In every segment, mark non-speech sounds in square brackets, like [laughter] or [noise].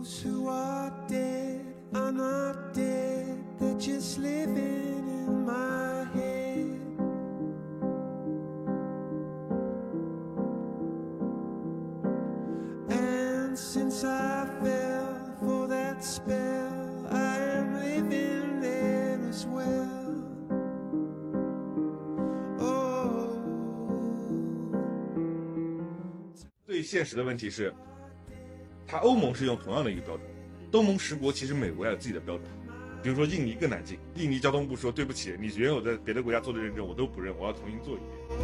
Those who are dead are not dead, they're just living in my head. And since I fell for that spell, I am living there as well. Oh. 最现实的问题是， 它欧盟是用同样的一个标准，东盟十国其实美国也有自己的标准，比如说印尼更难进，印尼交通部说对不起，你原有在别的国家做的认证我都不认，我要重新做一遍。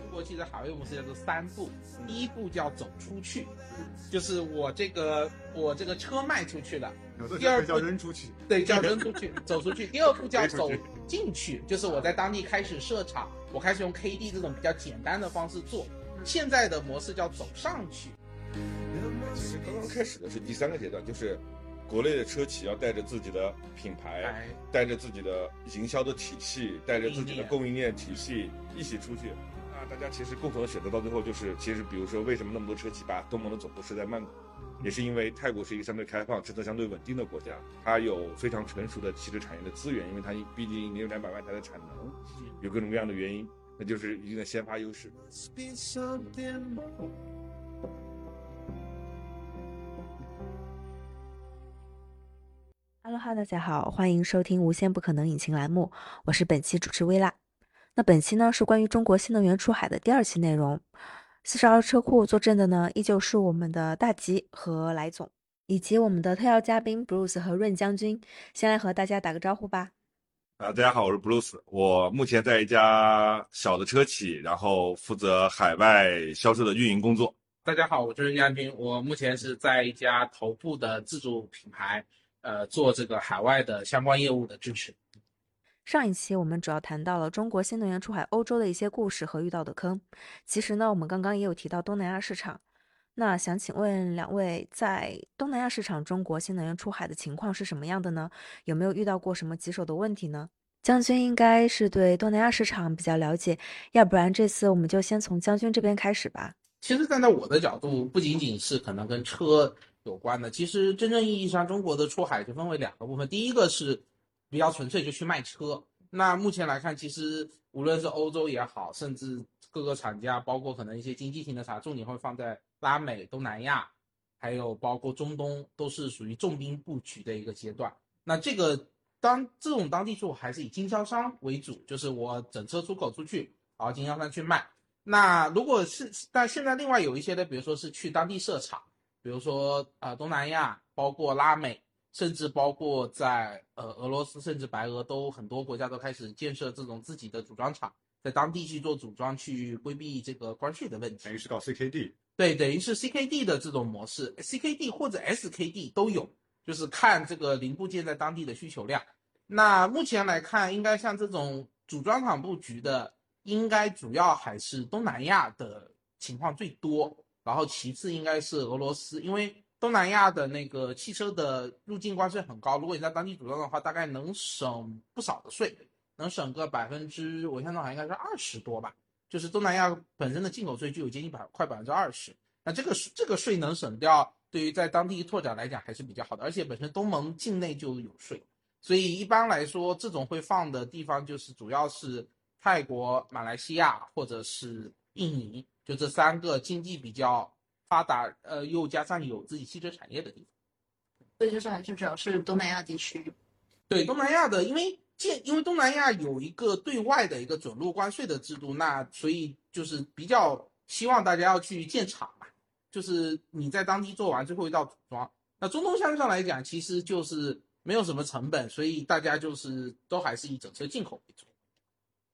中国其实海外模式叫做三步，第一步叫走出去，就是我这个我这个车卖出去了，第二步叫扔出去。对，叫扔出去，走出去。第二步叫走进去，就是我在当地开始设厂，我开始用 KD 这种比较简单的方式做。现在的模式叫走上去，其实刚刚开始的是第三个阶段，就是国内的车企要带着自己的品牌，哎，带着自己的营销的体系，带着自己的供供应链体系一起出去。那大家其实共同的选择到最后就是，其实比如说为什么那么多车企把东盟的总部设在曼谷，也是因为泰国是一个相对开放、政策相对稳定的国家，它有非常成熟的汽车产业的资源，因为它毕竟有两百万台的产能，有各种各样的原因，那就是一定的先发优势。Hello 哈，大家好，欢迎收听《无限不可能引擎》栏目，我是本期主持薇拉。那本期呢是关于中国新能源出海的第二期内容。四十二车库坐镇的呢，依旧是我们的大吉和来总，以及我们的特邀嘉宾 Bruce 和润将军。先来和大家打个招呼吧。啊，大家好，我是 Bruce，我目前在一家小的车企，然后负责海外销售的运营工作。大家好，我是任将军，我目前是在一家头部的自主品牌，呃，做这个海外的相关业务的支持。上一期我们主要谈到了中国新能源出海欧洲的一些故事和遇到的坑。其实呢，我们刚刚也有提到东南亚市场。那想请问两位，在东南亚市场，中国新能源出海的情况是什么样的呢？有没有遇到过什么棘手的问题呢？将军应该是对东南亚市场比较了解，要不然这次我们就先从将军这边开始吧。其实站在我的角度，不仅仅是可能跟车有关的，其实真正意义上，中国的出海就分为两个部分。第一个是比较纯粹，就去卖车。那目前来看，其实无论是欧洲也好，甚至各个厂家，包括可能一些经济型的厂，重点会放在拉美、东南亚，还有包括中东，都是属于重兵布局的一个阶段。那这个当这种当地出口还是以经销商为主，就是我整车出口出去，然后经销商去卖。那如果是，但现在另外有一些呢，比如说是去当地设厂，比如说呃东南亚，包括拉美，甚至包括在呃俄罗斯，甚至白俄都很多国家都开始建设这种自己的组装厂，在当地去做组装，去规避这个关税的问题等。于是搞 CKD，对，等于是 CKD 的这种模式，CKD 或者 SKD 都有，就是看这个零部件在当地的需求量。那目前来看，应该像这种组装厂布局的，应该主要还是东南亚的情况最多，然后其次应该是俄罗斯，因为东南亚的那个汽车的入境关税很高，如果你在当地组装的话，大概能省不少的税，能省个百分之，我现在好像应该是二十多吧。就是东南亚本身的进口税就有接近百快百分之二十，那这个这个税能省掉，对于在当地拓展来讲还是比较好的，而且本身东盟境内就有税，所以一般来说这种会放的地方就是主要是泰国、马来西亚或者是印尼，就这三个经济比较发达，呃，又加上有自己汽车产业的地方。所以就是还是主要是东南亚地区。对东南亚的，因为建，因为东南亚有一个对外的一个准入关税的制度，那所以就是比较希望大家要去建厂嘛，就是你在当地做完最后一道组装。那中东相对上来讲，其实就是没有什么成本，所以大家就是都还是以整车进口为主。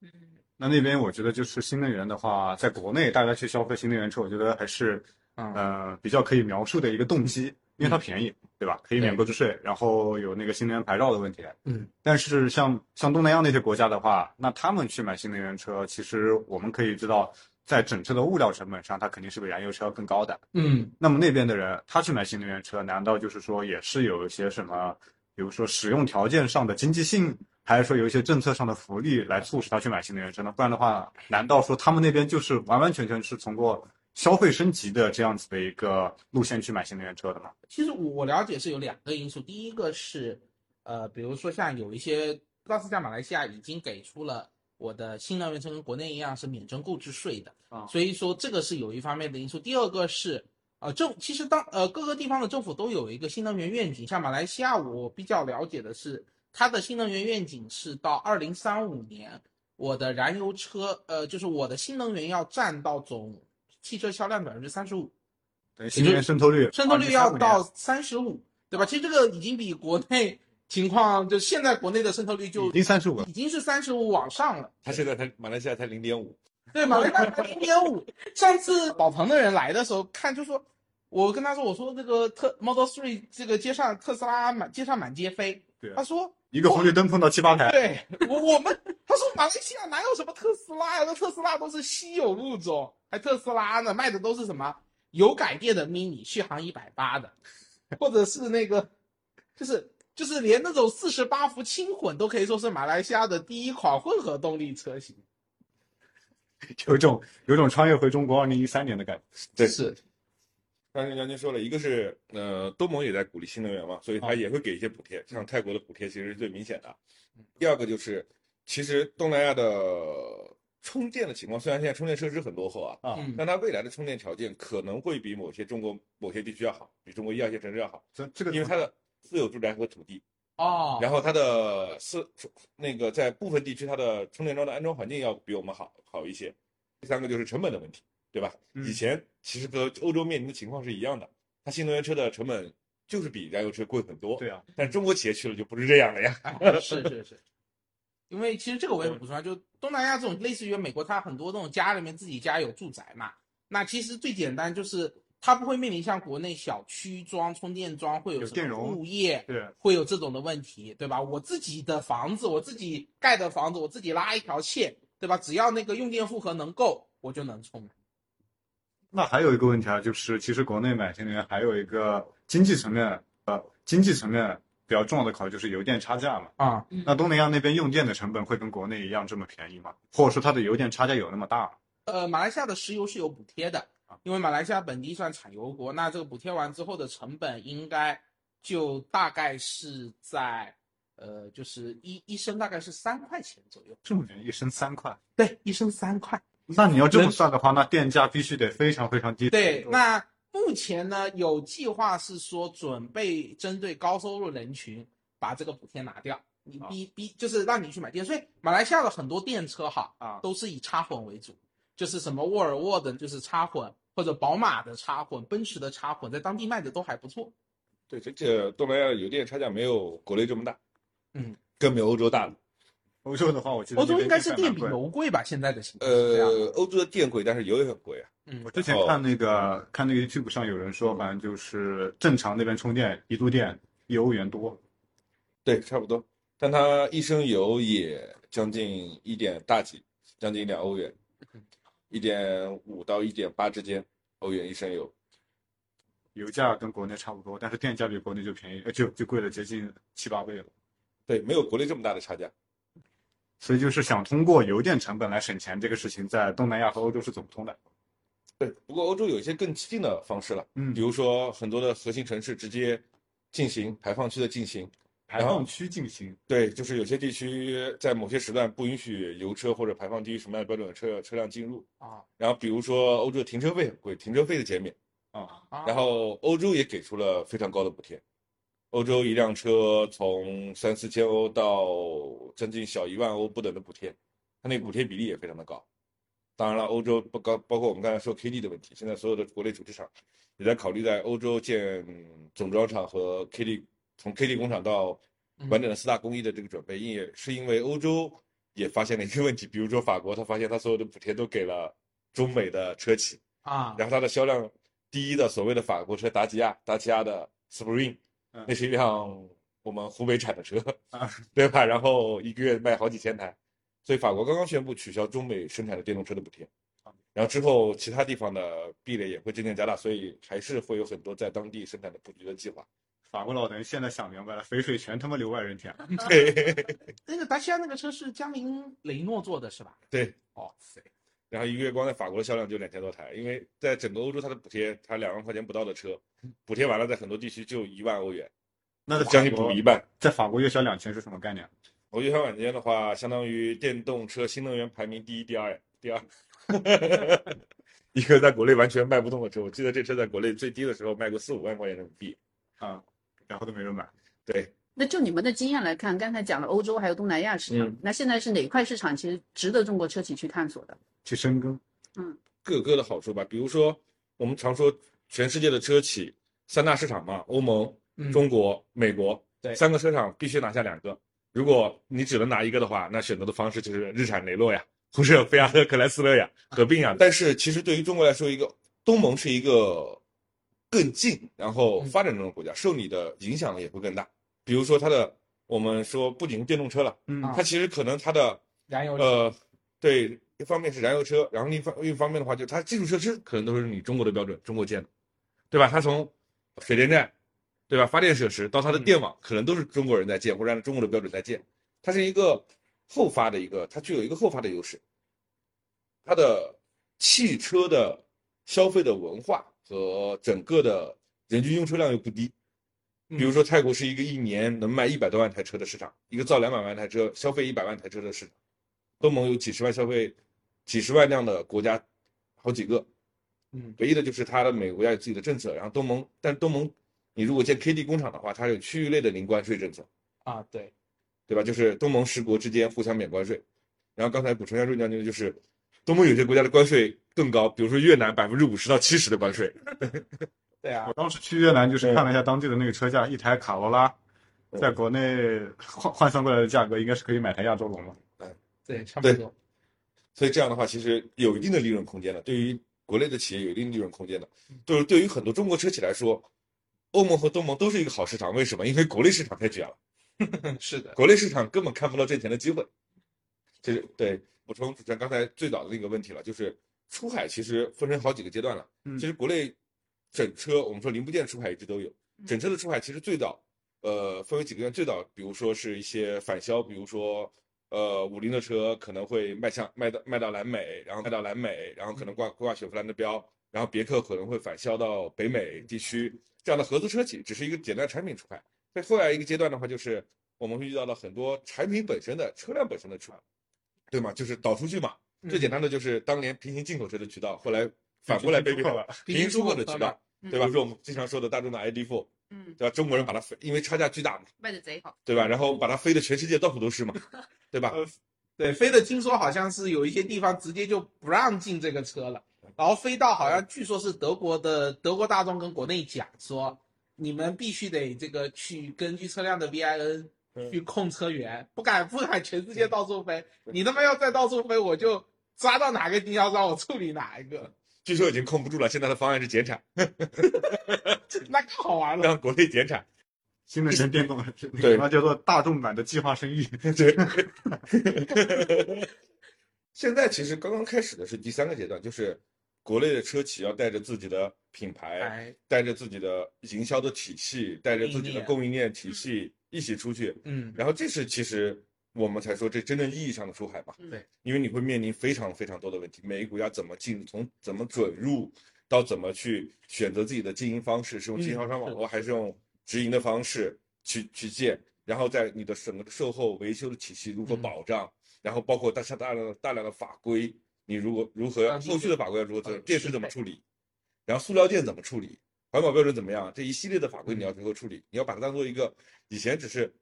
嗯，那那边我觉得就是新能源的话，在国内大家去消费新能源车，我觉得还是嗯呃比较可以描述的一个动机，因为它便宜，对吧？可以免购置税，然后有那个新能源牌照的问题。嗯，但是像像东南亚那些国家的话，那他们去买新能源车，其实我们可以知道，在整车的物料成本上，它肯定是比燃油车要更高的。嗯，那么那边的人，他去买新能源车，难道就是说也是有一些什么，比如说使用条件上的经济性，还是说有一些政策上的福利来促使他去买新能源车呢？不然的话，难道说他们那边就是完完全全是通过消费升级的这样子的一个路线去买新能源车的吗？其实我我了解是有两个因素，第一个是，呃，比如说像有一些高斯加马来西亚已经给出了我的新能源车跟国内一样是免征购置税的，啊所以说这个是有一方面的因素。第二个是，呃，政其实当呃各个地方的政府都有一个新能源愿景，像马来西亚我比较了解的是，它的新能源愿景是到二零三五年，我的燃油车，呃，就是我的新能源要占到总汽车销量百分之三十五。等于新能源渗透率，渗透率要2035到三十五，对吧？其实这个已经比国内情况，就现在国内的渗透率就已经三十五了已。经是三十五往上了。它现在才马来西亚才零点五，对，马来西亚才零点五。[laughs] 上次宝鹏的人来的时候看，就说，我跟他说，我说这个特 Model Three 这个街上特斯拉满街上满街飞，对啊他说一个红绿灯碰到七八台，对我我们，他说马来西亚哪有什么特斯拉呀？那特斯拉都是稀有物种，还特斯拉呢，卖的都是什么油改电的 mini 续航一百八的，或者是那个，就是就是连那种四十八伏轻混都可以说是马来西亚的第一款混合动力车型。[laughs] 有种有种穿越回中国二零一三年的感觉。对是，刚才将军说了，一个是呃，东盟也在鼓励新能源嘛，所以它哦也会给一些补贴，像泰国的补贴其实是最明显的。第二个就是，其实东南亚的充电的情况，虽然现在充电设施很落后啊，但它未来的充电条件可能会比某些中国某些地区要好，比中国一二线城市要好，这这个因为它的私有住宅和土地，哦，然后它的私那个在部分地区它的充电桩的安装环境要比我们好好一些。第三个就是成本的问题，对吧？嗯以前其实和欧洲面临的情况是一样的，它新能源车的成本就是比燃油车贵很多。对啊，但中国企业去了就不是这样了呀。[laughs] 哎是是是，因为其实这个我也补充啊，就东南亚这种类似于美国，它很多这种家里面自己家有住宅嘛，那其实最简单就是它不会面临像国内小区装充电桩会有什么物业对，会有这种的问题，对吧？我自己的房子，我自己盖的房子，我自己拉一条线，对吧？只要那个用电负荷能够，我就能充。那还有一个问题啊，就是其实国内买新能源还有一个经济层面，呃，经济层面比较重要的考虑就是油电差价嘛。啊，那东南亚那边用电的成本会跟国内一样这么便宜吗？或者说它的油电差价有那么大吗？呃，马来西亚的石油是有补贴的，因为马来西亚本地算产油国，那这个补贴完之后的成本应该就大概是在呃，就是一一升大概是三块钱左右。这么便宜，一升三块。对，一升三块。那你要这么算的话，那电价必须得非常非常低。对，那目前呢有计划是说准备针对高收入人群把这个补贴拿掉，你啊逼逼就是让你去买电，所以马来西亚的很多电车哈啊都是以插混为主，就是什么沃尔沃的就是插混，或者宝马的插混，奔驰的插混，在当地卖的都还不错。对，这这东南亚的油电差价没有国内这么大，嗯，更没有欧洲大的。欧洲的话，我记得欧洲应该是电比油贵吧？现在的呃。，欧洲的电贵，但是油也很贵啊。嗯我之前看那个看那个 YouTube 上有人说，反正就是正常那边充电一度电一欧元多。对，差不多。但它一升油也将近一点大几，将近两欧元，一点五到一点八之间欧元一升油。油价跟国内差不多，但是电价比国内就便宜，呃，就就贵了接近七八倍了。对，没有国内这么大的差价。所以就是想通过油电成本来省钱这个事情，在东南亚和欧洲是走不通的。对，不过欧洲有一些更激进的方式了，嗯比如说很多的核心城市直接进行排放区的进行。排放区进行，对，就是有些地区在某些时段不允许油车或者排放低于什么样的标准的车车辆进入。啊然后比如说欧洲的停车费很贵，停车费的减免。啊，啊，然后欧洲也给出了非常高的补贴，欧洲一辆车从三四千欧到将近小一万欧不等的补贴，它那个补贴比例也非常的高。当然了，欧洲不高，包括我们刚才说 KD 的问题，现在所有的国内主机厂也在考虑在欧洲建总装厂和 KD 从 KD 工厂到完整的四大工艺的这个准备，因也是因为欧洲也发现了一个问题，比如说法国，他发现他所有的补贴都给了中美的车企，啊，然后它的销量第一的所谓的法国车达吉亚，达吉亚的 Spring，嗯那是一辆我们湖北产的车啊，[laughs] 对吧？然后一个月卖好几千台，所以法国刚刚宣布取消中美生产的电动车的补贴，然后之后其他地方的壁垒也会渐渐加大，所以还是会有很多在当地生产的布局的计划。法国老人现在想明白了，肥水全他妈流外人田。对 [laughs] 那个达西亚那个车是江铃雷诺做的是吧？对，哦塞，然后一个月光在法国的销量就两千多台，因为在整个欧洲它的补贴，它两万块钱不到的车，补贴完了，在很多地区就一万欧元，那在将近补一半。在法国月销两千是什么概念？我月销两千的话，相当于电动车新能源排名第一、第二、第二。[laughs] 一个在国内完全卖不动的车，我记得这车在国内最低的时候卖过四五万块钱人民币。啊，然后都没人买。对，那就你们的经验来看，刚才讲了欧洲还有东南亚市场，嗯那现在是哪块市场其实值得中国车企去探索的？去深耕，嗯各有各的好处吧。比如说，我们常说全世界的车企三大市场嘛，欧盟、嗯中国、美国，对三个车厂必须拿下两个。如果你只能拿一个的话，那选择的方式就是日产雷诺呀，或者菲亚特克莱斯勒呀，合并呀。但是其实对于中国来说，一个东盟是一个更近然后发展中的国家，受你的影响也会更大。比如说它的，我们说不仅是电动车了，嗯啊它其实可能它的燃油车呃，对，一方面是燃油车，然后另一方另一方面的话，就它基础设施可能都是你中国的标准，中国建的，对吧？它从水电站，对吧？发电设施到它的电网，可能都是中国人在建，或者按照中国的标准在建。它是一个后发的一个，它具有一个后发的优势。它的汽车的消费的文化和整个的人均用车量又不低。比如说，泰国是一个一年能卖一百多万台车的市场，一个造两百万台车、消费一百万台车的市场。东盟有几十万消费、几十万辆的国家，好几个。嗯，唯一的就是它的每个国家有自己的政策，然后东盟，但东盟你如果建 KD 工厂的话，它有区域内的零关税政策，啊，对，对吧？就是东盟十国之间互相免关税。然后刚才补充一下瑞将军，就是东盟有些国家的关税更高，比如说越南百分之五十到七十的关税。[laughs] 对啊我，当时去越南就是看了一下当地的那个车价，一台卡罗拉，在国内换换算过来的价格应该是可以买台亚洲龙了。对，差不多。所以这样的话，其实有一定的利润空间的。对于国内的企业有一定利润空间的，就是对于很多中国车企来说，欧盟和东盟都是一个好市场。为什么？因为国内市场太卷了，[laughs] 是的，国内市场根本看不到挣钱的机会。就是对补充主持人刚才最早的那个问题了，就是出海其实分成好几个阶段了。嗯其实国内整车，我们说零部件出海一直都有，整车的出海其实最早，呃，分为几个阶段。最早比如说是一些返销，比如说呃五菱的车可能会卖向卖到卖到南美，然后卖到南美，然后可能挂挂雪佛兰的标，然后别克可能会返销到北美地区，这样的合资车企只是一个简单产品出海。在后来一个阶段的话，就是我们会遇到了很多产品本身的车辆本身的出海，对吗？就是导出去嘛。嗯最简单的就是当年平行进口车的渠道，后来反过来被平行出口了平行出口的渠道，嗯对吧？比如说我们经常说的大众的 ID.4，嗯，对吧？中国人把它飞，因为差价巨大嘛，卖的贼好。对吧？然后把它飞的全世界到处都是嘛，[laughs] 对吧？对，飞的听说好像是有一些地方直接就不让进这个车了，然后飞到好像据说是德国的德国大众跟国内讲说，你们必须得这个去根据车辆的 VIN 嗯去控车源，不敢不敢全世界到处飞，你他妈要再到处飞，我就抓到哪个经销商，我处理哪一个，据说已经控不住了，现在的方案是减产，[laughs] 那更好玩了。让国内减产。新能源电动，那对那叫做大众版的计划生育。对，[laughs] 现在其实刚刚开始的是第三个阶段，就是国内的车企要带着自己的品牌，哎，带着自己的营销的体系，带着自己的供应链体系一起出去。嗯，然后这是其实我们才说这真正意义上的出海嘛。嗯。对，因为你会面临非常非常多的问题，每一个国家怎么进，从怎么准入到怎么去选择自己的经营方式，是用经销商网络还是用直营的方式去去建，然后在你的整个的售后维修的体系如何保障，然后包括大下大量的大量的法规，你如果如何啊后续的法规要如何电池怎么处理，然后塑料件怎么处理，环保标准怎么样，这一系列的法规你要如何处理，你要把它当做一个以前只是。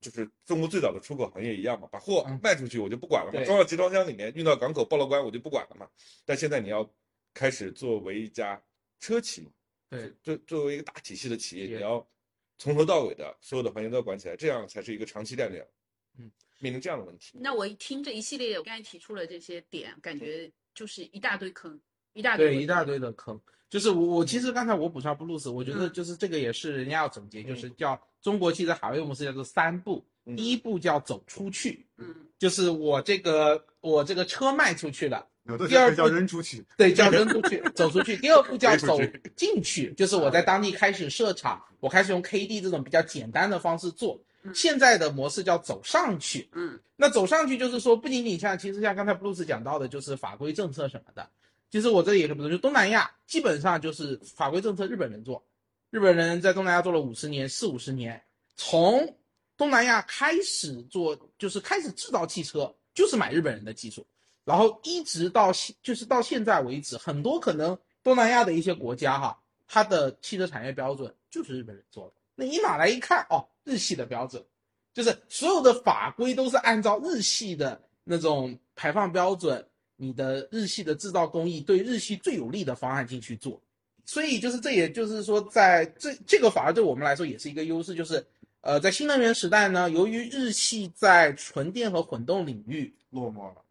就是中国最早的出口行业一样嘛，把货嗯。卖出去我就不管了嘛，装到集装箱里面运到港口报了关我就不管了嘛。但现在你要开始作为一家车企嘛，对，作作为一个大体系的企业，你要从头到尾的所有的环节都要管起来，这样才是一个长期战略。嗯，面临这样的问题，那我一听这一系列，我刚才提出了这些点，感觉就是一大堆坑，一大堆对，一大堆的坑。就是我我其实刚才我补充布鲁斯，我觉得嗯就是这个也是人家要总结，就是叫中国汽车海外模式叫做三步，嗯第一步叫走出去，嗯就是我这个我这个车卖出去了，有的第二步叫扔出去，对，叫扔出去，走出去。第二步叫 [laughs] 走进去，就是我在当地开始设厂，我开始用 KD 这种比较简单的方式做。嗯现在的模式叫走上去。嗯那走上去就是说，不仅仅像其实像刚才布鲁斯讲到的，就是法规政策什么的。其实我这里也可以补充，就东南亚基本上就是法规政策日本人做，日本人在东南亚做了五十年，四五十年，从东南亚开始做，就是开始制造汽车，就是买日本人的技术，然后一直到现就是到现在为止，很多可能东南亚的一些国家哈，它的汽车产业标准就是日本人做的。那你哪来一看哦，日系的标准，就是所有的法规都是按照日系的那种排放标准，你的日系的制造工艺对日系最有利的方案进去做。所以就是这也就是说，在这这个反而对我们来说也是一个优势，就是呃，在新能源时代呢，由于日系在纯电和混动领域落寞了。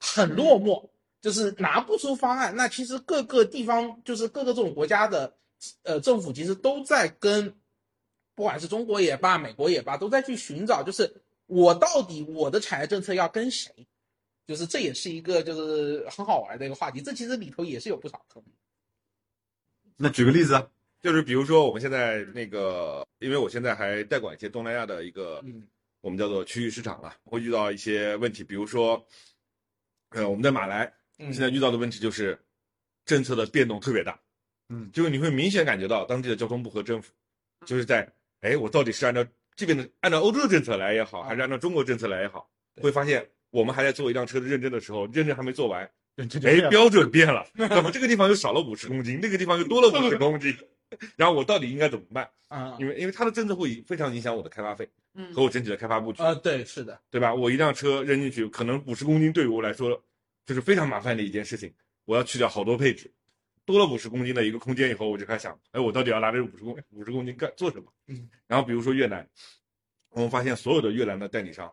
很落寞，就是拿不出方案。那其实各个地方，就是各个这种国家的呃政府，其实都在跟，不管是中国也罢，美国也罢，都在去寻找，就是我到底我的产业政策要跟谁？就是这也是一个就是很好玩的一个话题。这其实里头也是有不少坑。那举个例子啊，就是比如说我们现在那个，因为我现在还代管一些东南亚的一个嗯我们叫做区域市场啊，会遇到一些问题，比如说，呃，我们在马来嗯现在遇到的问题就是政策的变动特别大，嗯，就是你会明显感觉到当地的交通部和政府就是在，哎，我到底是按照这边的按照欧洲的政策来也好，还是按照中国政策来也好，会发现我们还在做一辆车的认证的时候，认证还没做完，哎标准变了，[laughs] 怎么这个地方又少了五十公斤，那个地方又多了五十公斤，[laughs] 然后我到底应该怎么办？啊因为因为它的政策会非常影响我的开发费嗯和我整体的开发布局，呃对是的，对吧？我一辆车扔进去，可能五十公斤对于我来说就是非常麻烦的一件事情，我要去掉好多配置。多了五十公斤的一个空间以后，我就开始想，哎，我到底要拿这五十公五十公斤干做什么？嗯，然后比如说越南，我们发现所有的越南的代理商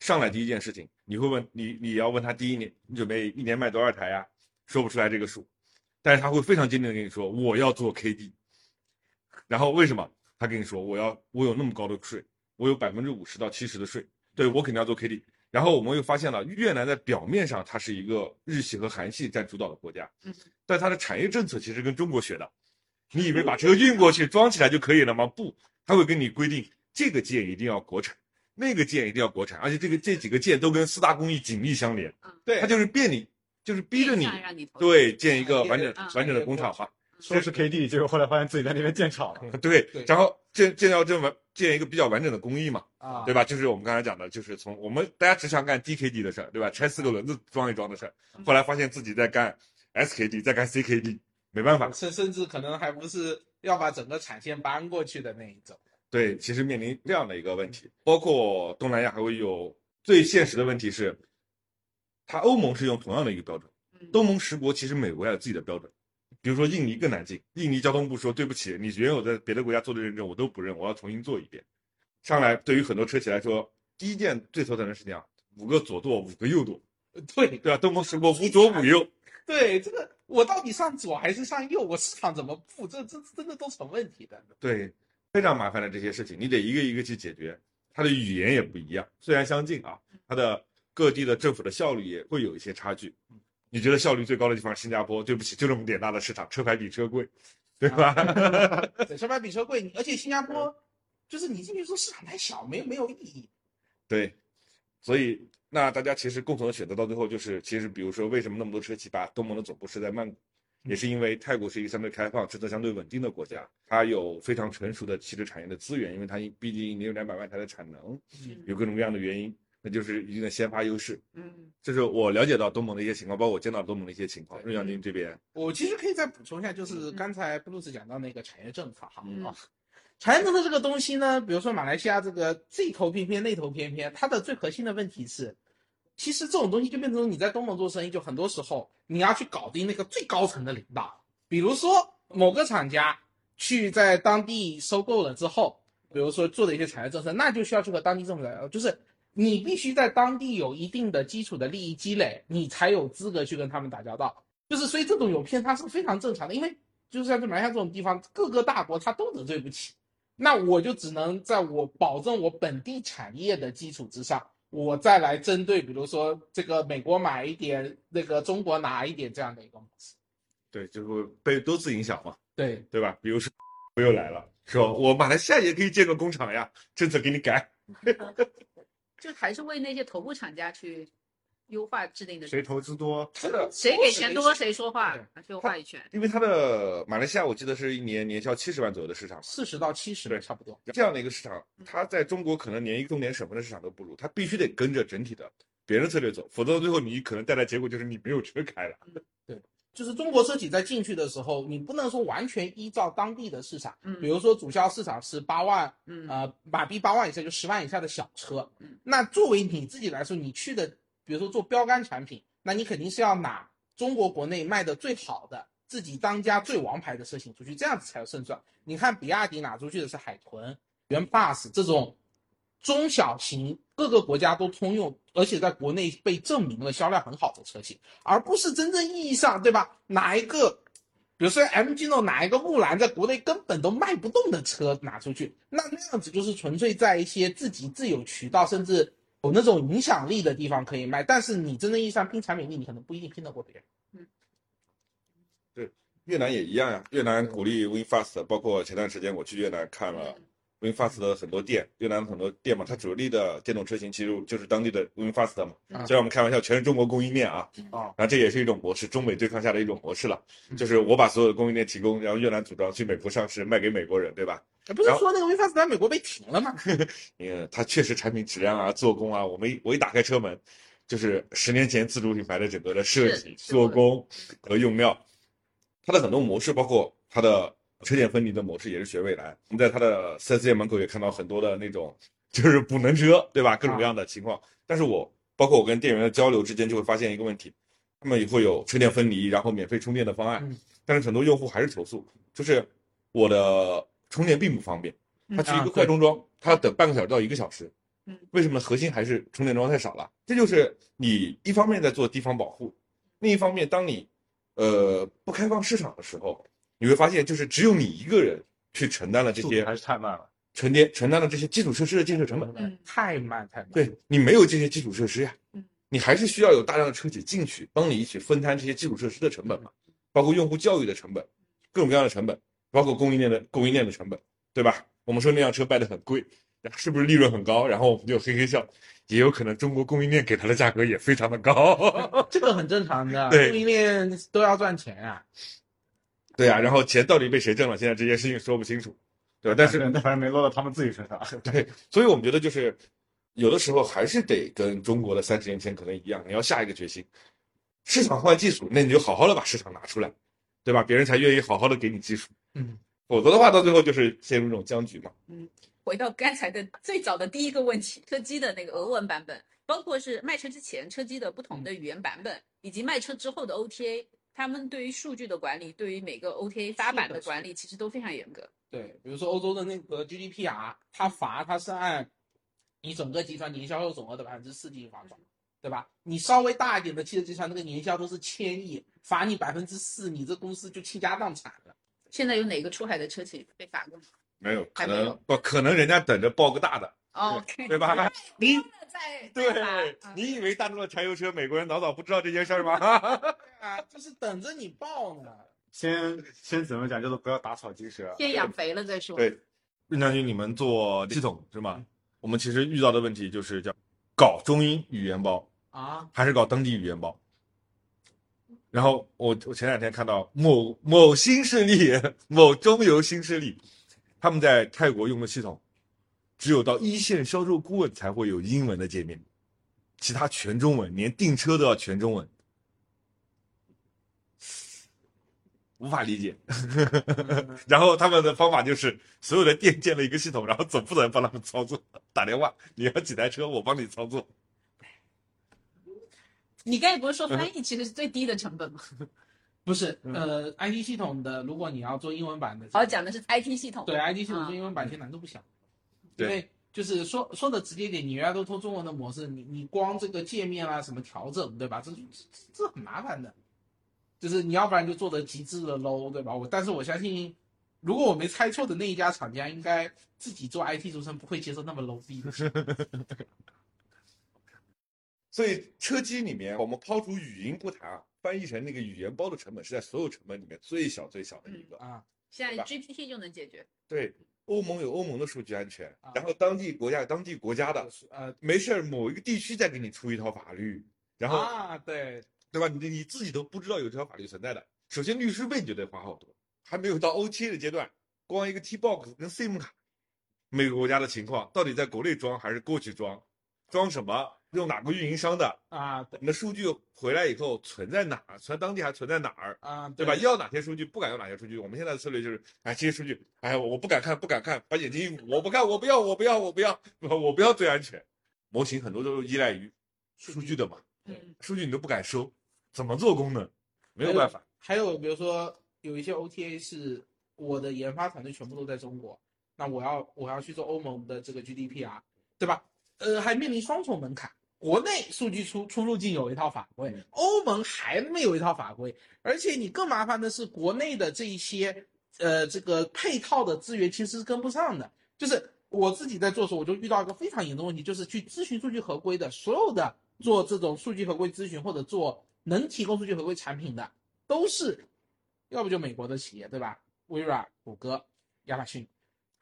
上来第一件事情，你会问你你要问他第一年你准备一年卖多少台呀、说不出来这个数，但是他会非常坚定的跟你说我要做 KD，然后为什么？他跟你说我要我有那么高的税，我有百分之五十到七十的税，对我肯定要做 KD。然后我们又发现了越南在表面上它是一个日系和韩系占主导的国家，嗯，但它的产业政策其实跟中国学的。你以为把车运过去装起来就可以了吗？不，他会跟你规定这个件一定要国产，那个件一定要国产，而且这个这几个件都跟四大工艺紧密相连，对它就是变你，就是逼着你对建一个完整嗯完整的工厂化。说是 KD，结果后来发现自己在那边建厂了。[laughs] 对对，然后建建要这么建一个比较完整的工艺嘛，啊对吧？就是我们刚才讲的，就是从我们大家只想干 DKD 的事儿，对吧？拆四个轮子装一装的事儿，后来发现自己在干 SKD，在干 CKD，没办法，甚甚至可能还不是要把整个产线搬过去的那一种。对，其实面临这样的一个问题，包括东南亚还会有最现实的问题是，它欧盟是用同样的一个标准，嗯东盟十国其实美国也有自己的标准，比如说印尼更难进，印尼交通部说对不起，你原有在别的国家做的认证我都不认，我要重新做一遍。上来对于很多车企来说，第一件最头疼的事情啊，五个左舵五个右舵，对对吧？东盟十国无左五右，[laughs] 对，这个我到底上左还是上右？我市场怎么布？这这真的都成问题的。对，非常麻烦的这些事情，你得一个一个去解决。它的语言也不一样，虽然相近啊，它的各地的政府的效率也会有一些差距。你觉得效率最高的地方是新加坡？对不起，[laughs] 就这么点大的市场，车牌比车贵，对吧？[laughs] 对，车牌比车贵，你而且新加坡就是你进去说市场太小，没没有意义。对，所以那大家其实共同的选择到最后就是，其实比如说为什么那么多车企把东盟的总部设在曼谷，也是因为泰国是一个相对开放、政策相对稳定的国家，它有非常成熟的汽车产业的资源，因为它毕竟一年有两百万台的产能，有各种各样的原因，那就是一定的先发优势。嗯这是我了解到东盟的一些情况，包括我见到东盟的一些情况。对润阳君这边，我其实可以再补充一下，就是刚才布鲁斯讲到那个产业政策哈嗯啊，产业政策这个东西呢，比如说马来西亚这个这头偏偏那头偏偏，它的最核心的问题是，其实这种东西就变成你在东盟做生意，就很多时候你要去搞定那个最高层的领导，比如说某个厂家去在当地收购了之后，比如说做的一些产业政策，那就需要去和当地政府来，就是你必须在当地有一定的基础的利益积累，你才有资格去跟他们打交道。就是所以这种有偏差是非常正常的，因为就是像马来西亚这种地方，各个大国他都得罪不起，那我就只能在我保证我本地产业的基础之上，我再来针对，比如说这个美国买一点，那个中国拿一点这样的一个模式。对，就会被多次影响嘛，对，对吧？比如说我又来了，说我马来西亚也可以建个工厂呀，政策给你改，[laughs] 就还是为那些头部厂家去优化制定的。谁投资多，是的谁给钱多谁说话对，谁有话语权。因为它的马来西亚，我记得是一年年销七十万左右的市场，四十到七十对。差不多。这样的一个市场，它在中国可能连一个重点省份的市场都不如，它必须得跟着整体的别人策略走，否则最后你可能带来结果就是你没有车开了。对。就是中国车企在进去的时候，你不能说完全依照当地的市场，嗯。比如说主销市场是八万，嗯。呃，马币八万以下就十万以下的小车，嗯。那作为你自己来说，你去的，比如说做标杆产品，那你肯定是要拿中国国内卖的最好的、自己当家最王牌的车型出去，这样子才有胜算。你看比亚迪拿出去的是海豚、元 Plus 这种中小型，各个国家都通用，而且在国内被证明了销量很好的车型，而不是真正意义上，对吧？哪一个，比如说 MG 呢，拿一个木兰在国内根本都卖不动的车拿出去，那那样子就是纯粹在一些自己自有渠道，甚至那种影响力的地方可以卖，但是你真正意义上拼产品力，你可能不一定拼得过别人。嗯，对越南也一样呀，越南鼓励 WinFast，包括前段时间我去越南看了 WinFast 的很多店，越南很多店嘛，它主力的电动车型其实就是当地的 WinFast 嘛。嗯虽然我们开玩笑，全是中国供应链啊，哦，然后这也是一种模式，中美对抗下的一种模式了，就是我把所有的供应链提供，然后越南组装去美国上市，卖给美国人，对吧？不是说那个 VinFast 在美国被停了吗？嗯，它确实产品质量啊、做工啊，我们我一打开车门，就是十年前自主品牌的整个的设计、做工和用料，它的很多模式，包括它的车电分离的模式，也是学蔚来。我们在它的 4S 店门口也看到很多的那种就是补能车，对吧？各种各样的情况。但是我包括我跟店员的交流之间，就会发现一个问题，他们也会有车电分离，然后免费充电的方案，嗯但是很多用户还是投诉，就是我的充电并不方便。它去一个快充桩，它要等半个小时到一个小时。嗯，为什么？核心还是充电桩太少了。这就是你一方面在做地方保护，另一方面，当你呃不开放市场的时候，你会发现，就是只有你一个人去承担了这些还是太慢了。承担承担了这些基础设施的建设成本。嗯太慢太慢。对你没有这些基础设施呀嗯，你还是需要有大量的车企进去帮你一起分摊这些基础设施的成本嘛，包括用户教育的成本，各种各样的成本，包括供应链的供应链的成本，对吧？我们说那辆车卖的很贵，是不是利润很高？然后我们就嘿嘿笑，也有可能中国供应链给它的价格也非常的高。[laughs] 这个很正常的，对供应链都要赚钱啊。对啊，然后钱到底被谁挣了？现在这件事情说不清楚，对吧？但是那反正没落到他们自己身上。[laughs] 对，所以我们觉得就是有的时候还是得跟中国的三十年前可能一样，你要下一个决心，市场换技术，那你就好好的把市场拿出来，对吧？别人才愿意好好的给你技术，嗯，否则的话到最后就是陷入这种僵局嘛。嗯回到刚才的最早的第一个问题，车机的那个俄文版本，包括是卖车之前车机的不同的语言版本，以及卖车之后的 OTA，他们对于数据的管理，对于每个 OTA 发版的管理，其实都非常严格。对，比如说欧洲的那个 GDPR，它罚它是按你整个集团年销售总额的百分之四进行罚款，对吧？你稍微大一点的汽车集团，那个年销都是千亿，罚你百分之四，你这公司就倾家荡产了。现在有哪个出海的车企被罚过吗没有，可还没有能不可能，人家等着报个大的，？OK，对吧？[laughs] 你在对，你以为大众的柴油车美国人老早不知道这件事儿吗？[laughs] 啊，就是等着你报呢。先先怎么讲，叫做不要打草惊蛇。先养肥了再说。对，任将军，你们做系统是吗？我们其实遇到的问题就是叫搞中英语言包，啊，还是搞当地语言包。然后我我前两天看到某某新势力，[laughs] 某中游新势力，他们在泰国用的系统，只有到一线销售顾问才会有英文的界面，其他全中文，连订车都要全中文，无法理解。[laughs] 然后他们的方法就是所有的店建了一个系统，然后总负责人帮他们操作，打电话，你要几台车，我帮你操作。你刚才不是说翻译其实是最低的成本吗？[laughs] 不是，呃，IT 系统的，如果你要做英文版的，哦，讲的是 IT 系统。对 IT 系统啊做英文版其实难度不小，对因为就是说说的直接点，你原来都做中文的模式，你你光这个界面啊什么调整，对吧？这这这很麻烦的，就是你要不然就做的极致的 low，对吧？我但是我相信，如果我没猜错的那一家厂家，应该自己做 IT 出身，不会接受那么 low 逼的。[laughs] 所以车机里面，我们抛除语音不谈啊，翻译成那个语言包的成本是在所有成本里面最小最小的一个。啊，现在 GPT 就能解决。对，欧盟有欧盟的数据安全啊，然后当地国家有当地国家的，呃没事儿某一个地区再给你出一套法律，然后啊，对，对吧？你你自己都不知道有这条法律存在的。首先律师费你就得花好多，还没有到 OTA 的阶段，光一个 T box 跟 SIM 卡，每个国家的情况到底在国内装还是过去装，装什么，用哪个运营商的，啊，你的数据回来以后存在哪儿，存在当地还存在哪儿，啊，对吧？要哪些数据，不敢要哪些数据。我们现在的策略就是，哎，这些数据，哎，我不敢看，不敢看，把眼睛一捂，我不看，我不要，我不要，我不要，[laughs] 我不要最安全。模型很多都是依赖于数据的嘛，嗯，数据你都不敢收，怎么做功能？没有办法。还有比如说有一些 OTA 是我的研发团队全部都在中国，那我要我要去做欧盟的这个 GDPR，对吧？呃，还面临双重门槛。国内数据出出入境有一套法规，欧盟还没有一套法规，而且你更麻烦的是国内的这一些呃这个配套的资源其实是跟不上的。就是我自己在做的时候，我就遇到一个非常严重的问题，就是去咨询数据合规的所有的做这种数据合规咨询或者做能提供数据合规产品的，都是要不就美国的企业，对吧？微软、谷歌、亚马逊，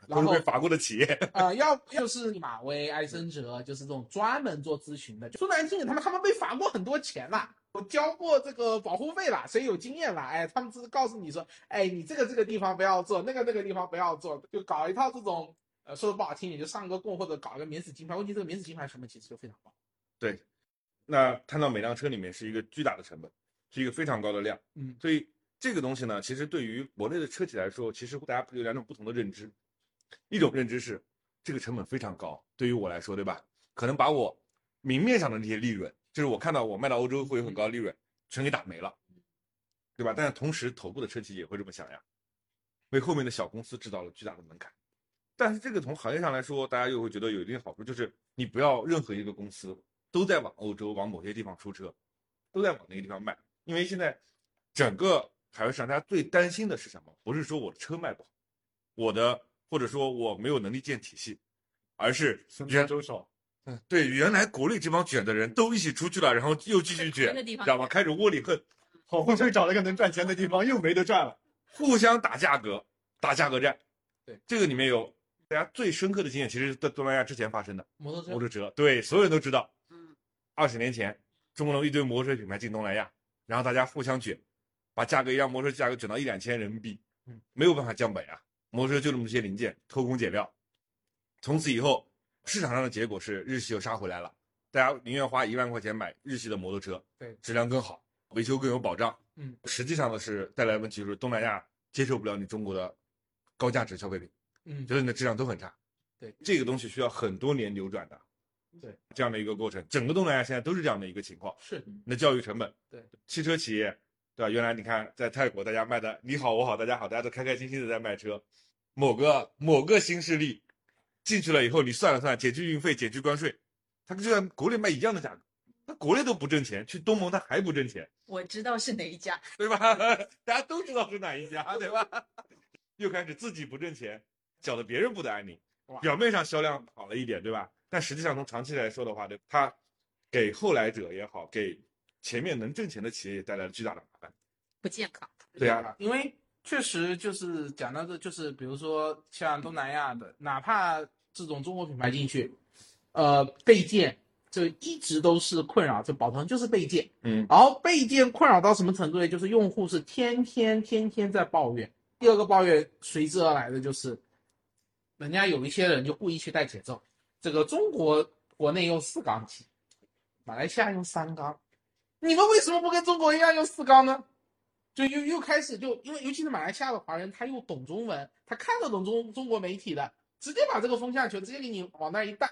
都是被罚过的企业，啊、要要就是马威、埃森哲，就是这种专门做咨询的。说难听点，他们他们被罚过很多钱啦，我交过这个保护费啦，谁有经验啦？哎，他们只是告诉你说，哎，你这个这个地方不要做，那个那个地方不要做，就搞一套这种，呃，说的不好听点，就上个供或者搞一个免死金牌。问题这个免死金牌成本其实就非常高。对，那摊到每辆车里面是一个巨大的成本，是一个非常高的量。嗯所以这个东西呢，其实对于国内的车企来说，其实大家有两种不同的认知。一种认知是这个成本非常高，对于我来说，对吧？可能把我明面上的那些利润，就是我看到我卖到欧洲会有很高的利润，全给打没了，对吧？但是同时，头部的车企也会这么想呀，为后面的小公司制造了巨大的门槛。但是这个从行业上来说，大家又会觉得有一定好处，就是你不要任何一个公司都在往欧洲、往某些地方出车，都在往那个地方卖，因为现在整个海外市场，大家最担心的是什么？不是说我的车卖不好，我的或者说我没有能力建体系，而是生原态周少，嗯对原来国内这帮卷的人都一起出去了，然后又继续卷，知道吗？开始窝里横，[laughs] 好不容易找了一个能赚钱的地方，又没得赚了。互相打价格，打价格战。对，这个里面有大家最深刻的经验，其实是在东南亚之前发生的。摩托车摩托车，对，所有人都知道。嗯，二十年前，中国的一堆摩托车品牌进东南亚，然后大家互相卷，把价格一辆摩托车价格卷到一两千人民币，嗯，没有办法降本呀。摩托车就这么些零件，偷工减料。从此以后，市场上的结果是日系又杀回来了，大家宁愿花一万块钱买日系的摩托车，对质量更好，维修更有保障。嗯，实际上呢是带来问题就是东南亚接受不了你中国的高价值消费品。嗯，觉得你的质量都很差。对，这个东西需要很多年扭转的。对，这样的一个过程，整个东南亚现在都是这样的一个情况。是那教育成本，对，汽车企业，对吧？原来你看在泰国，大家卖的你好我好大家好，大家都开开心心的在卖车。某个某个新势力进去了以后，你算了算，减去运费，减去关税，他就在国内卖一样的价格，他国内都不挣钱，去东盟他还不挣钱，我知道是哪一家，对吧？[laughs] 大家都知道是哪一家，对吧？[laughs] 又开始自己不挣钱，搅得别人不得安宁哇。表面上销量好了一点，对吧？但实际上从长期来说的话，对它给后来者也好，给前面能挣钱的企业也带来了巨大的麻烦。不健康。对啊，因为确实就是讲到这，就是比如说像东南亚的，哪怕这种中国品牌进去，呃，备件就一直都是困扰，就宝腾就是备件，嗯，然后备件困扰到什么程度呢？就是用户是天天天天在抱怨，第二个抱怨随之而来的就是，人家有一些人就故意去带节奏，这个中国国内用四缸机，马来西亚用三缸，你们为什么不跟中国一样用四缸呢？就又又开始就因为尤其是马来西亚的华人，他又懂中文，他看得懂中中国媒体的，直接把这个风向球直接给你往那儿一带，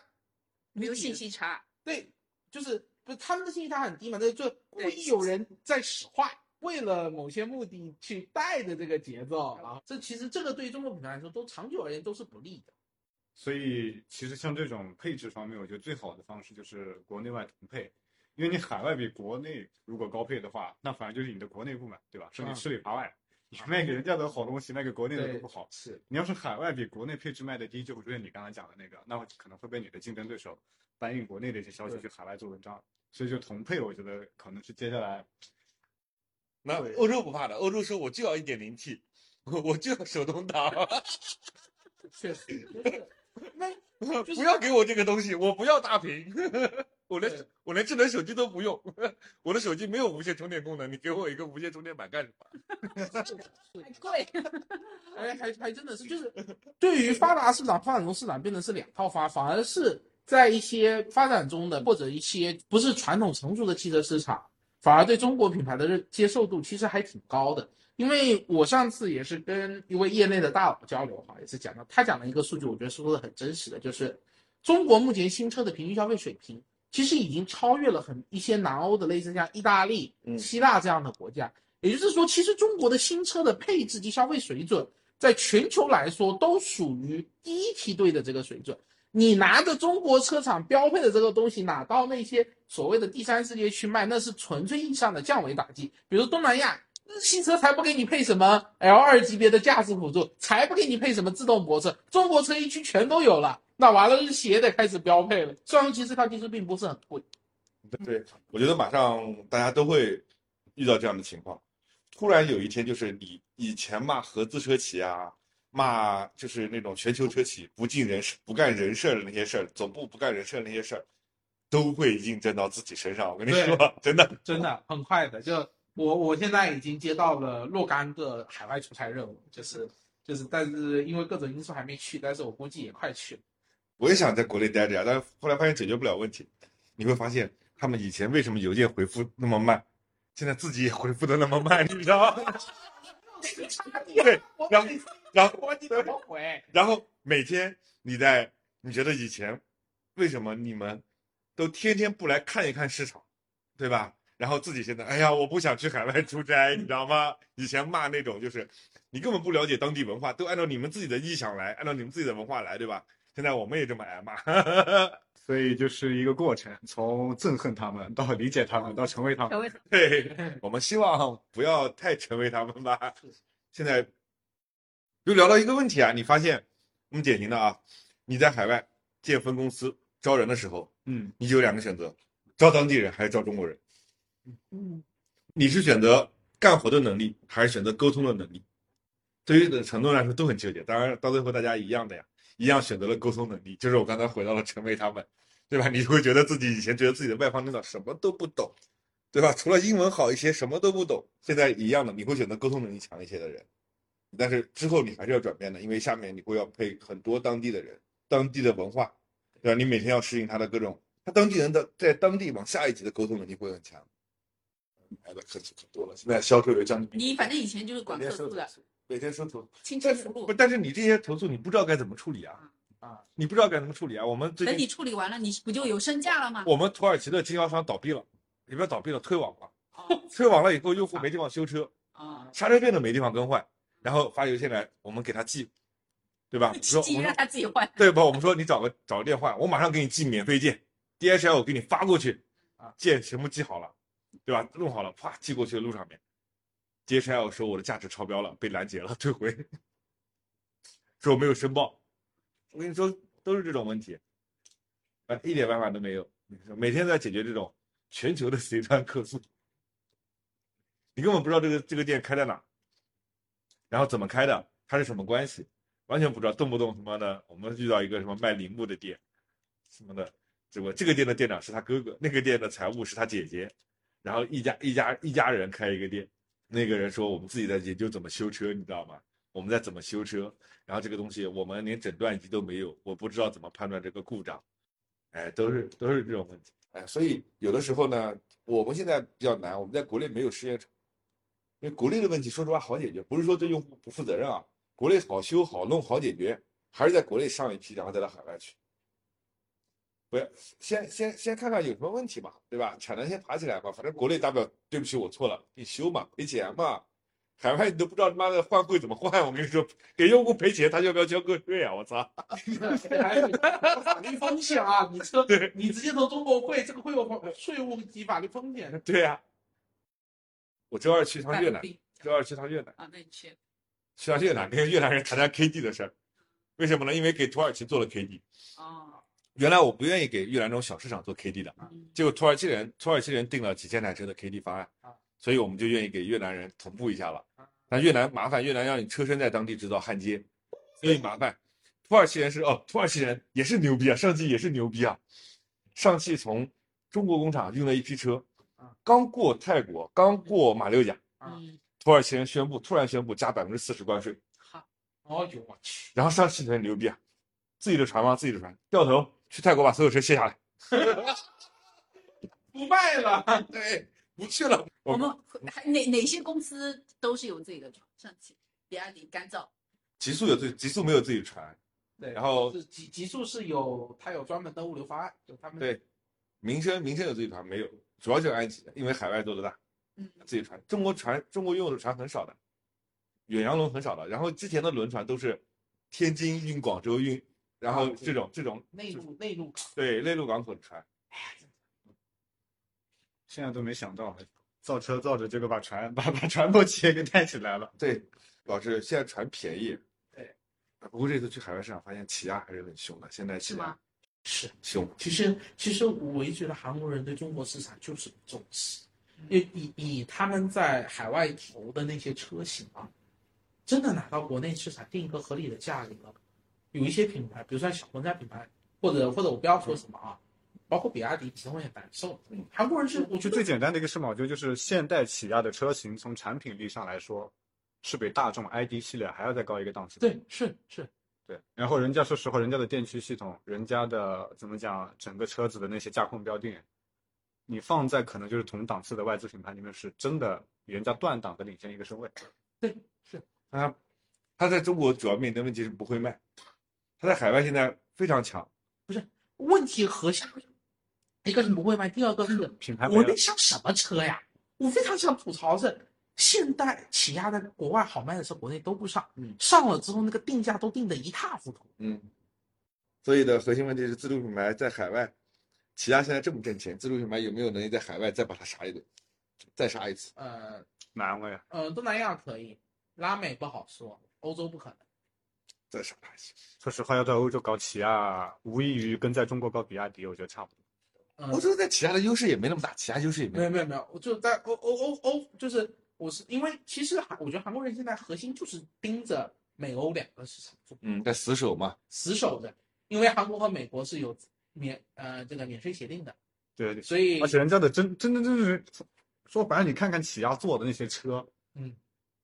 没有信息差，对，就是不是他们的信息差很低嘛？那就故意有人在使坏，为了某些目的去带着这个节奏啊。这其实这个对于中国品牌来说，都长久而言都是不利的。所以其实像这种配置方面，我觉得最好的方式就是国内外同配，因为你海外比国内如果高配的话，那反而就是你的国内不满，对吧？是你嗯吃里扒外，你卖给人家的好东西，卖给国内的都不好。是你要是海外比国内配置卖的低，就会出现你刚才讲的那个，那可能会被你的竞争对手搬运国内的一些消息去海外做文章。所以就同配，我觉得可能是接下来那欧洲不怕的，欧洲说我就要一点零 T，我我就要手动挡。[laughs] 确实，就是 [laughs] 那 [laughs] 就是不要给我这个东西，我不要大屏，我连我连智能手机都不用，我的手机没有无线充电功能，你给我一个无线充电板干什么？太贵。[laughs] 哎，还还真的是，就是对于发达市场、发展中市场变成是两套发，反而是在一些发展中的或者一些不是传统成熟的汽车市场，反而对中国品牌的认接受度其实还挺高的。因为我上次也是跟一位业内的大佬交流哈，也是讲到他讲的一个数据，我觉得说的很真实的，就是中国目前新车的平均消费水平，其实已经超越了很一些南欧的，类似像意大利、嗯希腊这样的国家。也就是说，其实中国的新车的配置及消费水准，在全球来说都属于第一梯队的这个水准。你拿着中国车厂标配的这个东西，拿到那些所谓的第三世界去卖，那是纯粹意义上的降维打击。比如东南亚，日系车才不给你配什么 L 二级别的驾驶辅助，才不给你配什么自动泊车，中国车一区全都有了。那完了，日系也得开始标配了。虽然其实它其实并不是很贵。对，我觉得马上大家都会遇到这样的情况。突然有一天，就是你以前骂合资车企啊，骂就是那种全球车企不尽人事、不干人事儿的那些事儿，总部不干人事儿的那些事儿，都会印证到自己身上。我跟你说，真的，真的很快的。就我我现在已经接到了若干个海外出差任务，就是就是，但是因为各种因素还没去，但是我估计也快去了。我也想在国内待着呀，但是后来发现解决不了问题。你会发现，他们以前为什么邮件回复那么慢，现在自己也回复的那么慢，你知道吗？[laughs] 对，然后然后我你怎么回？然后每天你在，你觉得以前为什么你们都天天不来看一看市场，对吧？然后自己现在，哎呀，我不想去海外出差，你知道吗？以前骂那种就是你根本不了解当地文化，都按照你们自己的意想来，按照你们自己的文化来，对吧？现在我们也这么挨骂，[laughs] 所以就是一个过程，从憎恨他们到理解他们，到成为他们。成为对，我们希望不要太成为他们吧。现在又聊到一个问题啊，你发现我们典型的啊，你在海外建分公司招人的时候，嗯，你就有两个选择：招当地人还是招中国人。嗯，你是选择干活的能力，还是选择沟通的能力？对于很多人来说都很纠结。当然，到最后大家一样的呀，一样选择了沟通能力。就是我刚才回到了陈薇他们，对吧？你会觉得自己以前觉得自己的外方领导什么都不懂，对吧？除了英文好一些，什么都不懂。现在一样的，你会选择沟通能力强一些的人。但是之后你还是要转变的，因为下面你会要配很多当地的人，当地的文化，对吧？你每天要适应他的各种，他当地人的在当地往下一级的沟通能力会很强。来的客气可多了，现在销售有将近你反正以前就是管客诉的，每天收投，轻车熟路不，。但是你这些投诉你不知道该怎么处理啊，啊，你不知道该怎么处理啊。我们等你处理完了，你不就有身价了吗？我们土耳其的经销商倒闭了，也不要倒闭了，退网了，哦退网了以后用户没地方修车，啊，刹车片都没地方更换，然后发邮件来，我们给他寄，对吧？[laughs] 寄让他自己换。对吧？我们说你找个找个电话，我马上给你寄免费件，DHL 我给你发过去，啊，件全部寄好了，对吧？弄好了，啪寄过去的路上面，DHL 说我的价值超标了，被拦截了，退回，说我没有申报。我跟你说，都是这种问题，啊，一点办法都没有。每天在解决这种全球的 C 端客诉，你根本不知道这个这个店开在哪，然后怎么开的，它是什么关系，完全不知道。动不动什么的，我们遇到一个什么卖铃木的店，什么的，这个这个店的店长是他哥哥，那个店的财务是他姐姐，然后一家一家一家人开一个店。那个人说我们自己在研究怎么修车，你知道吗？我们在怎么修车，然后这个东西我们连诊断仪都没有，我不知道怎么判断这个故障，哎，都是都是这种问题，哎，所以有的时候呢，我们现在比较难，我们在国内没有试验场，因为国内的问题说实话好解决，不是说对用户不负责任啊，国内好修好弄好解决，还是在国内上一批，然后再到海外去。不要先先先看看有什么问题嘛，对吧？产能先爬起来嘛，反正国内大不了对不起我错了，你修嘛，赔钱嘛。海外你都不知道他妈的换汇怎么换，我跟你说，给用户赔钱，他要不要交个税啊？我操！还有法律风险啊！你车 [laughs] 你直接从中国汇，这个会有税务及法律风险。对呀、我周二去趟越南周二去趟越南，啊，那你去去趟越南跟越南人谈谈 KD 的事儿。为什么呢？因为给土耳其做了 KD。哦，原来我不愿意给越南这种小市场做 KD 的，嗯结果土耳其人土耳其人定了几千台车的 KD 方案啊，所以我们就愿意给越南人同步一下了啊。但越南麻烦，越南让你车身在当地制造焊接，所以麻烦。土耳其人是哦，土耳其人也是牛逼啊，上汽也是牛逼啊。上汽从中国工厂运了一批车啊，刚过泰国，刚过马六甲，土耳其人宣布突然宣布加百分之四十关税，好，哦呦我去，然后上汽很牛逼啊，自己的船吗？自己的船，掉头去泰国把所有车卸下来，[laughs] 不卖了。对，不去了。我们还哪哪些公司都是有自己的船，上汽、比亚迪、干燥，极速有自己，极速没有自己的船，对，然后是极极速是有它有专门的物流方案，就他们对，民生民生有自己的船没有，主要就是安吉，因为海外做的大，嗯，自己船，中国船中国用的船很少的，远洋轮很少的，然后之前的轮船都是天津运广州运，然后这种这种内陆内陆港，对内陆港口的船，现在都没想到，造车造着，结果把船把把船舶企业给带起来了。对，老师现在船便宜。对，不过这次去海外市场发现起亚还是很凶的，现在起亚是吗？是。凶。其实，其实我一直觉得韩国人对中国市场就是不重视，因为以以他们在海外投的那些车型啊，真的拿到国内市场定一个合理的价格，有一些品牌，比如说像小鹏家品牌，或者或者我不要说什么啊，包括比亚迪，其实会很难受。韩国人是，我觉得就最简单的一个视毛，就就是现代起亚的车型，从产品力上来说，是比大众 ID 系列还要再高一个档次。对，是是，对，然后人家说实话，人家的电驱系统，人家的怎么讲，整个车子的那些驾控标定，你放在可能就是同档次的外资品牌里面，是真的比人家断档的领先一个身位。对是，啊他在中国主要面临的问题是不会卖，他在海外现在非常强。不是问题核心，一个是不会卖，第二个是 [laughs] 品牌没了国内上什么车呀？我非常想吐槽是，现代起亚在国外好卖的车，国内都不上，嗯上了之后那个定价都定的一塌糊涂。嗯，所以的核心问题是自主品牌在海外，起亚现在这么挣钱，自主品牌有没有能力在海外再把它杀一顿，再杀一次？呃难为呀！呃，东南亚可以，拉美不好说，欧洲不可能。再杀它一次？说实话，要在欧洲搞起亚，无异于跟在中国搞比亚迪，我觉得差不多。嗯欧洲在起亚的优势也没那么大，起亚优势也没没有没有没有，我就在欧欧欧欧，就是我是因为其实韩，我觉得韩国人现在核心就是盯着美欧两个市场做嗯，在死守嘛。死守的，因为韩国和美国是有免呃这个免税协定的，对对，所以而且人家的真真真正是说白了，你看看起亚做的那些车，嗯，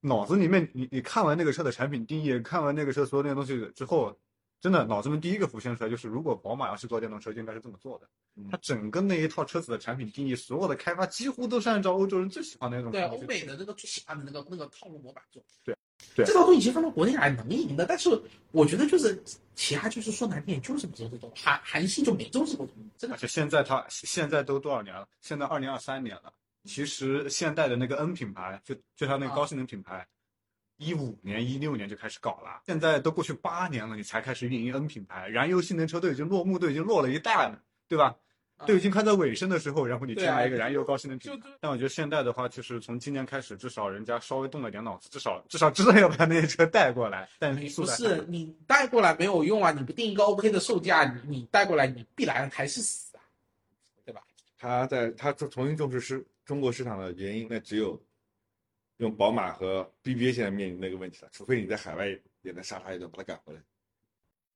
脑子里面你你看完那个车的产品定义，看完那个车所有那些东西之后，真的脑子里面第一个浮现出来就是，如果宝马要是做电动车，就应该是这么做的。嗯它整个那一套车子的产品定义，所有的开发几乎都是按照欧洲人最喜欢的那种对欧美的那个最喜欢的那个那个套路模板做。对对这套东西其实放到国内来能赢的，但是我觉得就是其他就是说难听点就是不做这种，韩韩系就没做这种东西，真的而且现在它现在都多少年了？现在二零二三年了。其实现代的那个 N 品牌，就就它那个高性能品牌，一五年、一六年就开始搞了，现在都过去八年了，你才开始运营 N 品牌，燃油性能车都已经落幕，都已经落了一代了，对吧？啊都已经快在尾声的时候，然后你对啊添来一个燃油高性能品。牌但我觉得现代的话，就是从今年开始，至少人家稍微动了点脑子，至少至少知道要把那些车带过来。但速不是你带过来没有用啊，你不定一个 OK 的售价，你你带过来你必然还是死啊，对吧？他在他重重新重视市中国市场的原因，那只有用宝马和 BBA 现在面临那个问题了，除非你在海外也能杀他一顿，把他赶回来。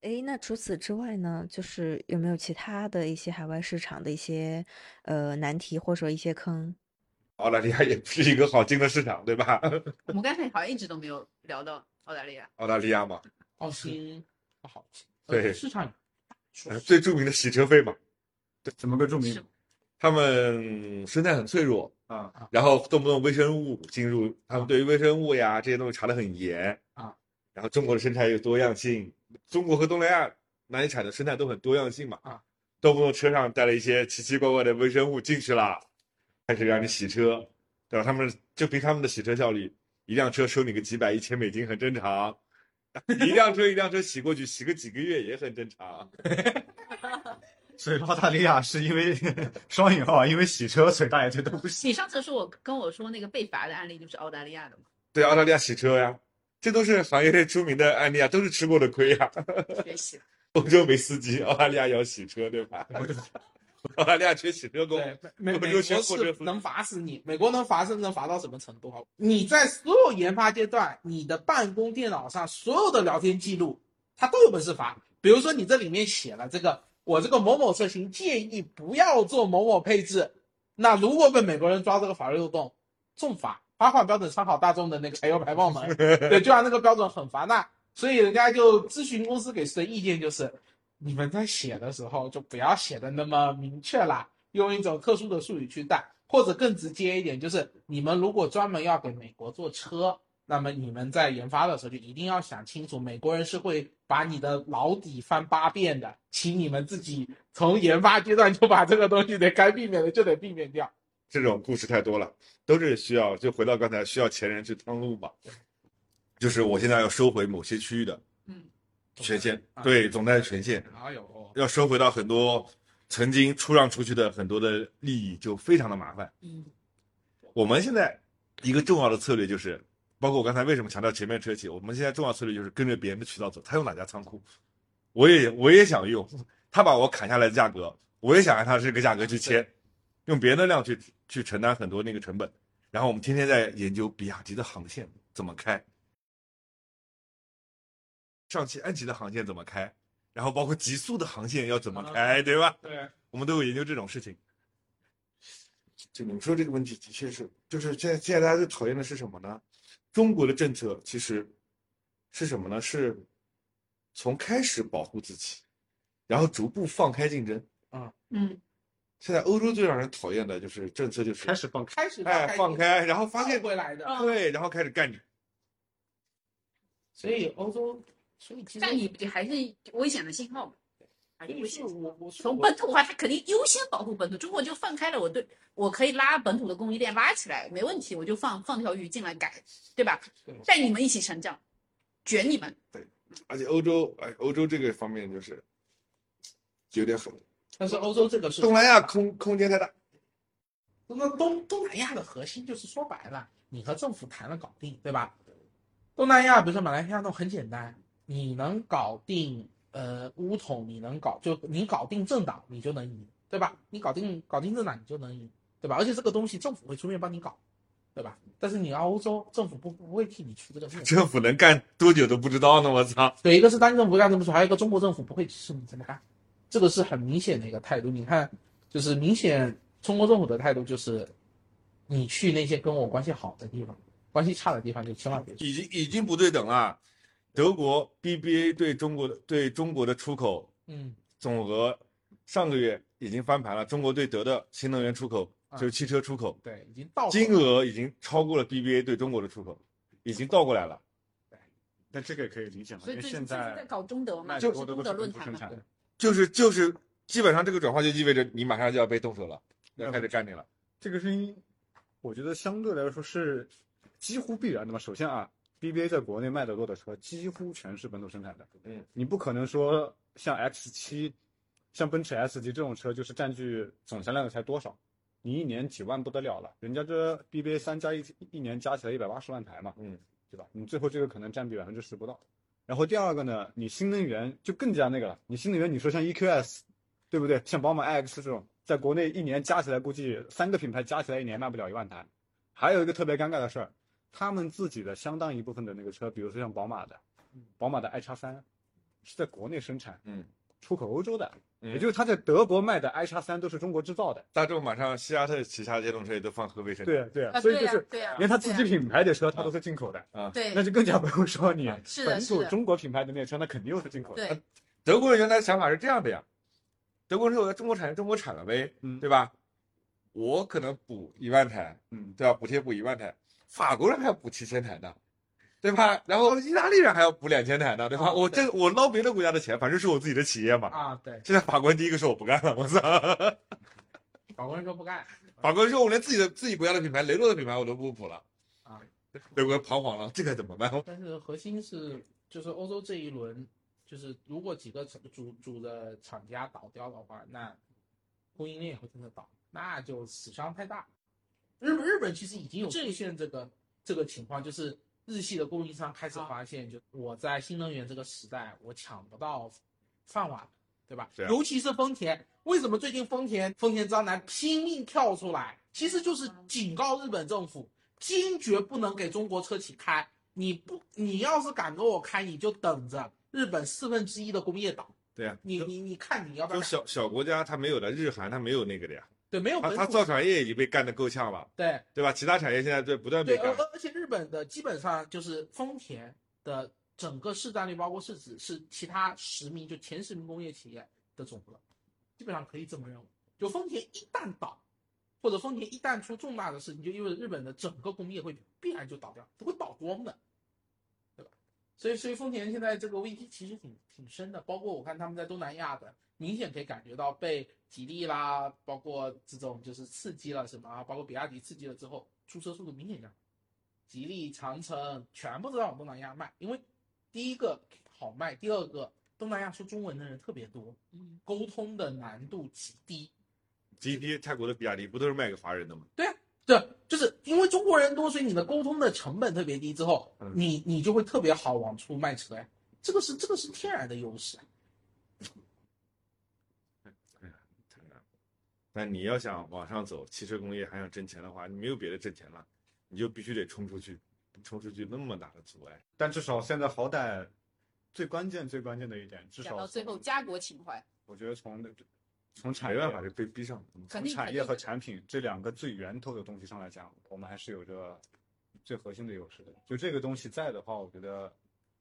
诶，那除此之外呢，就是有没有其他的一些海外市场的一些呃难题或者说一些坑？[laughs] 澳大利亚也不是一个好进的市场，对吧？[laughs] 我们刚才好像一直都没有聊到澳大利亚。澳大利亚嘛，[laughs] 澳新不好进，对呃市场大呃最著名的洗车费嘛，怎么个著名他们生态很脆弱，啊？然后动不动微生物进入，他们对于微生物呀这些东西查得很严啊。然后中国的生态有多样性，中国和东南亚南产的生态都很多样性嘛啊，动不动车上带了一些奇奇怪怪的微生物进去了，开始让你洗车，对吧？他们就凭他们的洗车效率，一辆车收你个几百一千美金很正常，一辆车一辆车洗过去，洗个几个月也很正常。[laughs] 所以澳大利亚是因为 [laughs] 双引号啊，因为洗车，所以大家觉得不洗。你上次说我跟我说那个被罚的案例就是澳大利亚的嘛，对，澳大利亚洗车呀，这都是行业内出名的案例啊，都是吃过的亏呀。学习了。[laughs] 欧洲没司机，澳大利亚要洗车，对吧？[laughs] 澳大利亚缺洗车工，对，美美国是能罚死你，美国能罚是能罚到什么程度啊？你在所有研发阶段，你的办公电脑上所有的聊天记录，他都有本事罚。比如说你这里面写了这个，我这个某某车型建议不要做某某配置，那如果被美国人抓这个法律漏洞，重罚，罚款标准参考大众的那个柴油排放门，[laughs] 对，就按那个标准很罚。那所以人家就咨询公司给出的意见就是，你们在写的时候就不要写的那么明确啦，用一种特殊的术语去带，或者更直接一点，就是你们如果专门要给美国做车，那么你们在研发的时候就一定要想清楚，美国人是会把你的老底翻八遍的，请你们自己从研发阶段就把这个东西得该避免的就得避免掉。这种故事太多了，都是需要就回到刚才需要前人去趟路嘛。就是我现在要收回某些区域的嗯，权限，啊对总代权限，哎呦，要收回到很多曾经出让出去的很多的利益，就非常的麻烦。嗯，我们现在一个重要的策略就是，包括我刚才为什么强调前面车企，我们现在重要策略就是跟着别人的渠道走，他用哪家仓库，我也我也想用，他把我砍下来的价格，我也想按他这个价格去签，用别人的量去去承担很多那个成本，然后我们天天在研究比亚迪的航线怎么开，上汽安吉的航线怎么开，然后包括极速的航线要怎么开，对吧？对，我们都有研究这种事情。就你们说这个问题，的确是，就是现在现在大家最讨厌的是什么呢？中国的政策其实是什么呢？是从开始保护自己，然后逐步放开竞争啊。嗯，现在欧洲最让人讨厌的就是政策，就是开始放开，开始哎放开，然后发现回来的，嗯对，然后开始干你。所以欧洲，所以其实但你不还是危险的信号嘛？还是。我我从本土化，它肯定优先保护本土。中国就放开了，我对我可以拉本土的供应链拉起来，没问题，我就放放条鱼进来改，对吧对？带你们一起成长，卷你们。对而且欧洲，哎，欧洲这个方面就是有点狠，但是欧洲这个是东南亚空空间太大。那东东南亚的核心就是说白了，你和政府谈了搞定，对吧？东南亚比如说马来西亚那种很简单，你能搞定呃乌统，你能搞就你搞定政党，你就能赢，对吧？你搞定搞定政党，你就能赢，对吧？而且这个东西政府会出面帮你搞，对吧？但是你要欧洲政府不不会替你出这个面，[laughs] 政府能干多久都不知道呢，我操！对，一个是当地政府干这么说，还有一个中国政府不会支持你这么干，这个是很明显的一个态度。你看，就是明显中国政府的态度就是，你去那些跟我关系好的地方，关系差的地方就千万别去。已经已经不对等了。德国 BBA 对中国的对中国的出口嗯，总额上个月已经翻盘了，中国对德的新能源出口啊就是汽车出口对，已经到金额已经超过了 BBA 对中国的出口，已经倒过来了。对但这个也可以理解嘛，因为所以现在在搞中德嘛，就是中德论坛嘛。就是就是，基本上这个转化就意味着你马上就要被动手了，要开始干你了。这个声音，我觉得相对来说是几乎必然的嘛。首先啊，BBA 在国内卖的多的车几乎全是本土生产的，嗯，你不可能说像 X 七、像奔驰 S 级这种车就是占据总销量的才多少，你一年几万不得了了，人家这 BBA 三加一一年加起来一百八十万台嘛，嗯，对吧？你最后这个可能占比百分之十不到。然后第二个呢，你新能源就更加那个了。你新能源，你说像 EQS，对不对？像宝马 iX 这种，在国内一年加起来估计三个品牌加起来一年卖不了一万台。还有一个特别尴尬的事儿，他们自己的相当一部分的那个车，比如说像宝马的，宝马的 i 叉三，是在国内生产，嗯，出口欧洲的，嗯。也就是他在德国卖的 i 叉三都是中国制造的。大众马上西亚特旗下的电动车也都放合肥生产。对啊对啊，所以就是对呀，连他自己品牌的车，他都是进口的。啊，对。那就更加不用说你本土中国品牌的那车，那肯定又是进口的。对，德国人原来想法是这样的呀，德国人说我在中国产中国产了呗，嗯。对吧？我可能补一万台，嗯，对吧？补贴补一万台，法国人还要补七千台呢，对吧？然后意大利人还要补两千台呢，对吧？啊我这我捞别的国家的钱，反正是我自己的企业嘛。啊，对，现在法国人第一个说我不干了，我操！[laughs] 法国人说不干，法国人说我连自己的自己国家的品牌，雷诺的品牌我都不补了，啊，德国人彷徨了，这该怎么办？但是核心是，就是欧洲这一轮，就是如果几个主主的厂家倒掉的话，那供应链也会真的倒，那就死伤太大。日本日本其实已经有出现这个这个情况，就是日系的供应商开始发现，就我在新能源这个时代，我抢不到饭碗，对吧？对啊尤其是丰田，为什么最近丰田丰田章男拼命跳出来，其实就是警告日本政府，坚决不能给中国车企开。你不，你要是敢给我开，你就等着，日本四分之一的工业岛，对呀、你你你看你要不要？就小小国家，它没有的，日韩它没有那个的呀，对，没有它本土它造船业已经被干得够呛了，对对吧？其他产业现在在不断，被干，而而而且日本的基本上就是丰田的整个市占率，包括市值是其他十名就前十名工业企业的总和，基本上可以这么认为。就丰田一旦倒，或者丰田一旦出重大的事情，就意味着日本的整个工业会必然就倒掉，它会倒光的，对吧？所以，所以丰田现在这个危机其实挺挺深的，包括我看他们在东南亚的，明显可以感觉到被吉利啦，包括这种就是刺激了什么啊，包括比亚迪刺激了之后，出车速度明显降。吉利、长城全部都在往东南亚卖，因为第一个好卖，第二个东南亚说中文的人特别多，嗯，沟通的难度极低。GP 泰国的比亚迪不都是卖给华人的吗？对，就是因为中国人多，所以你的沟通的成本特别低，之后嗯你你就会特别好往出卖车呀，这个是这个是天然的优势。但你要想往上走，汽车工业还想挣钱的话，你没有别的挣钱了，你就必须得冲出去，冲出去那么大的阻碍。但至少现在好歹最关键最关键的一点，至少到最后，家国情怀，我觉得从从产业没办法，就被逼上。肯定从产业和产品这两个最源头的东西上来讲，我们还是有着最核心的优势的。就这个东西在的话，我觉得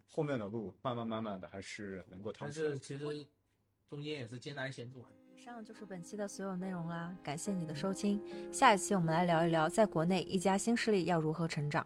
后面的路慢慢慢慢的还是能够但。是其实中间也是艰难险阻。以上就是本期的所有内容啦，感谢你的收听。下一期我们来聊一聊，在国内一家新势力要如何成长。